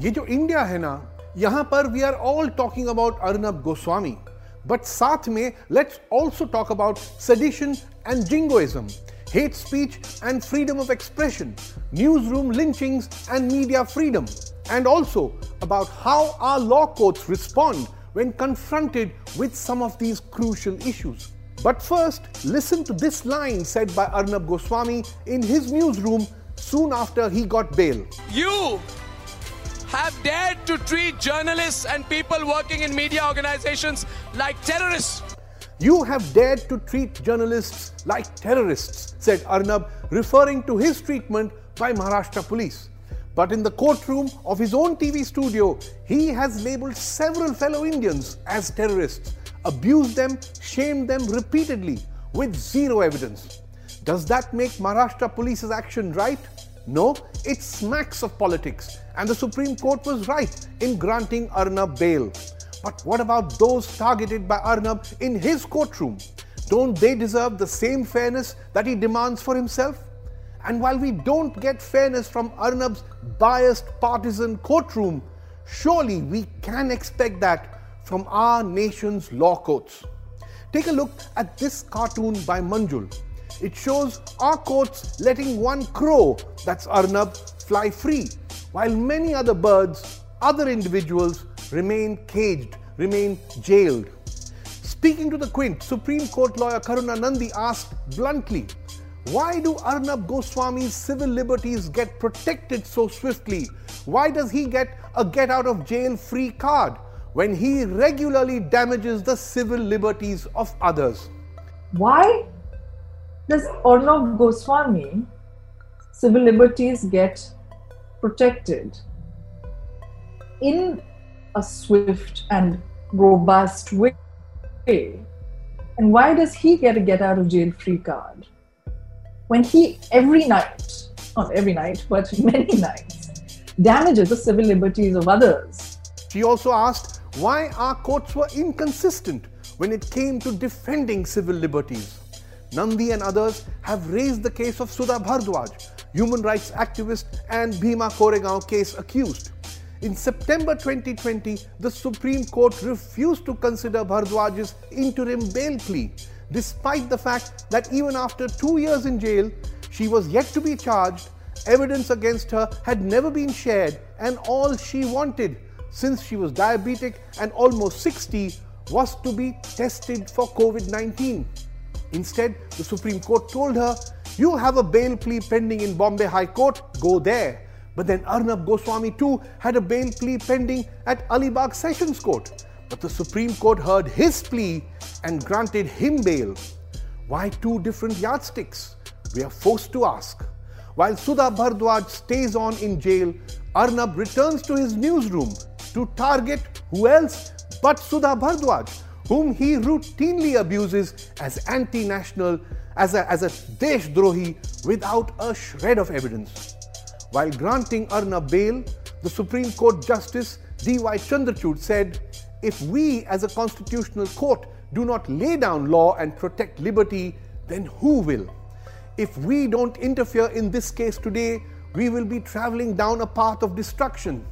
ये जो इंडिया है ना यहां पर we are all talking about Arnab Goswami but साथ में let's also talk about sedition and jingoism hate speech and freedom of expression, newsroom lynchings and media freedom, and also about how our law courts respond when confronted with some of these crucial issues. But first, listen to this line said by Arnab Goswami in his newsroom soon after he got bail. You have dared to treat journalists and people working in media organizations like terrorists. You have dared to treat journalists like terrorists, said Arnab, referring to his treatment by Maharashtra police. But in the courtroom of his own TV studio, he has labeled several fellow Indians as terrorists, abused them, shamed them repeatedly with zero evidence. Does that make Maharashtra police's action right? No, it smacks of politics, and the Supreme Court was right in granting Arnab bail. But what about those targeted by Arnab in his courtroom? Don't they deserve the same fairness that he demands for himself? And while we don't get fairness from Arnab's biased partisan courtroom, surely we can expect that from our nation's law courts. Take a look at this cartoon by Manjul. It shows our courts letting one crow, that's Arnab, fly free, while many other birds, other individuals, remain caged, remain jailed. Speaking to the Quint, Supreme Court lawyer Karuna Nundy asked bluntly, why do Arnab Goswami's civil liberties get protected so swiftly? Why does he get a get out of jail free card when he regularly damages the civil liberties of others? Why does Arnab Goswami civil liberties get protected in a swift and robust way? And why does he get a get out of jail free card? When he every night, not every night, but many nights, damages the civil liberties of others. She also asked why our courts were inconsistent when it came to defending civil liberties. Nundy and others have raised the case of Sudha Bhardwaj, human rights activist and Bhima Koregaon case accused. In September 2020, the Supreme Court refused to consider Bhardwaj's interim bail plea, despite the fact that even after two years in jail, she was yet to be charged, evidence against her had never been shared, and all she wanted, since she was diabetic and almost 60, was to be tested for COVID 19. Instead, the Supreme Court told her, You have a bail plea pending in Bombay High Court, go there. But then Arnab Goswami too had a bail plea pending at Alibag Sessions Court. But the Supreme Court heard his plea and granted him bail. Why two different yardsticks? We are forced to ask. While Sudha Bhardwaj stays on in jail, Arnab returns to his newsroom to target who else but Sudha Bhardwaj, whom he routinely abuses as anti national, as a, as a Deshdrohi without a shred of evidence. While granting Arnab bail, the Supreme Court Justice D.Y. Chandrachud said, If we as a constitutional court do not lay down law and protect liberty, then who will? If we don't interfere in this case today, we will be traveling down a path of destruction.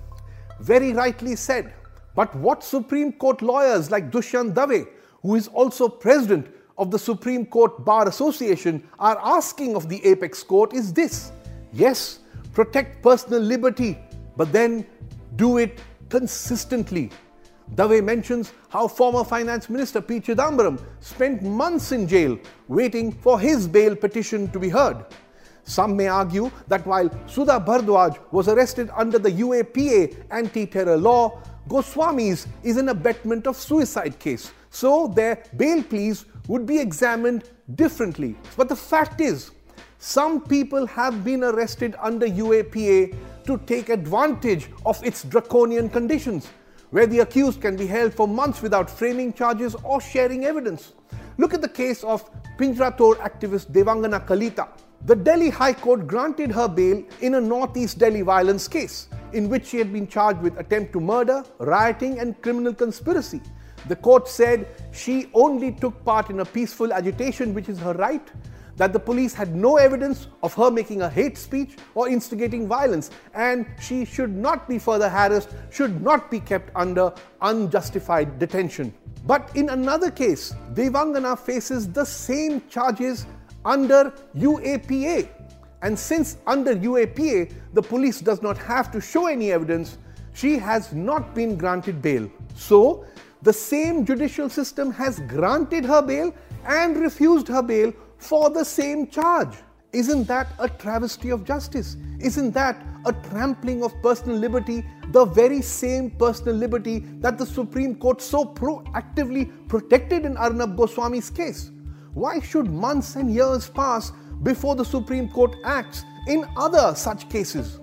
Very rightly said. But what Supreme Court lawyers like Dushyant Dave, who is also president of the Supreme Court Bar Association, are asking of the apex court is this yes, protect personal liberty, but then do it consistently. Dave mentions how former Finance Minister P. Chidambaram spent months in jail waiting for his bail petition to be heard. Some may argue that while Sudha Bhardwaj was arrested under the UAPA anti terror law, Goswami's is an abetment of suicide case, so their bail pleas would be examined differently. But the fact is, some people have been arrested under UAPA to take advantage of its draconian conditions, where the accused can be held for months without framing charges or sharing evidence. Look at the case of Pinjra Tod activist Devangana Kalita. The Delhi High Court granted her bail in a Northeast Delhi violence case, in which she had been charged with attempt to murder, rioting, and criminal conspiracy. The court said she only took part in a peaceful agitation, which is her right. that the police had no evidence of her making a hate speech or instigating violence, and she should not be further harassed, should not be kept under unjustified detention. But in another case, Devangana faces the same charges under UAPA. And since under UAPA, the police does not have to show any evidence, she has not been granted bail. So, the same judicial system has granted her bail and refused her bail for the same charge. Isn't that a travesty of justice? Isn't that a trampling of personal liberty, the very same personal liberty that the Supreme Court so proactively protected in Arnab Goswami's case? Why should months and years pass before the Supreme Court acts in other such cases?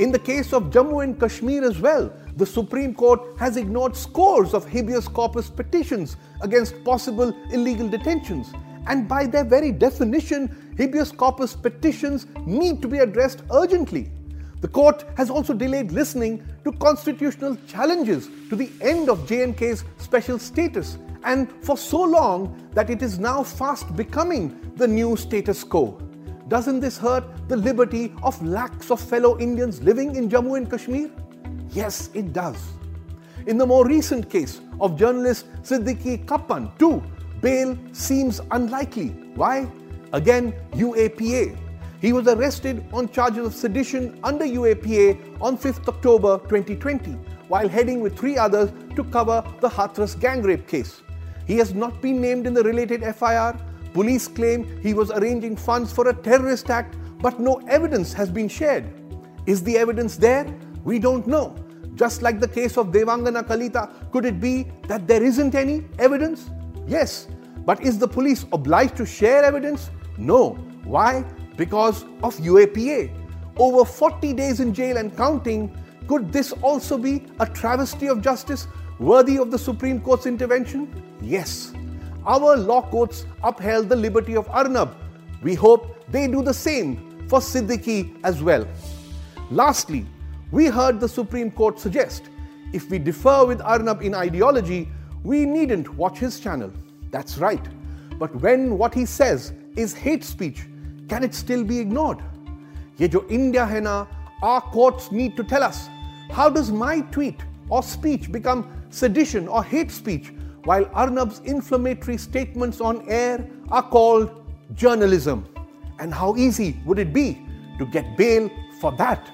In the case of Jammu and Kashmir as well, the Supreme Court has ignored scores of habeas corpus petitions against possible illegal detentions and by their very definition, habeas corpus petitions need to be addressed urgently. The court has also delayed listening to constitutional challenges to the end of J&K's special status, and for so long that it is now fast becoming the new status quo. Doesn't this hurt the liberty of lakhs of fellow Indians living in Jammu and Kashmir? Yes, it does. In the more recent case of journalist Siddique Kappan, too, bail seems unlikely. Why? Again, UAPA. He was arrested on charges of sedition under UAPA on 5th October 2020 while heading with three others to cover the Hathras gang rape case. He has not been named in the related FIR. Police claim he was arranging funds for a terrorist act, but no evidence has been shared. Is the evidence there? We don't know. Just like the case of Devangana Kalita, could it be that there isn't any evidence? Yes, but is the police obliged to share evidence? No. Why? Because of UAPA. Over 40 days in jail and counting, could this also be a travesty of justice worthy of the Supreme Court's intervention? Yes. Our law courts upheld the liberty of Arnab. We hope they do the same for Siddique as well. Lastly, we heard the Supreme Court suggest if we differ with Arnab in ideology, we needn't watch his channel. That's right. But when what he says is hate speech, can it still be ignored? ये जो India है ना our courts need to tell us how does my tweet or speech become sedition or hate speech while Arnab's inflammatory statements on air are called journalism? And how easy would it be to get bail for that?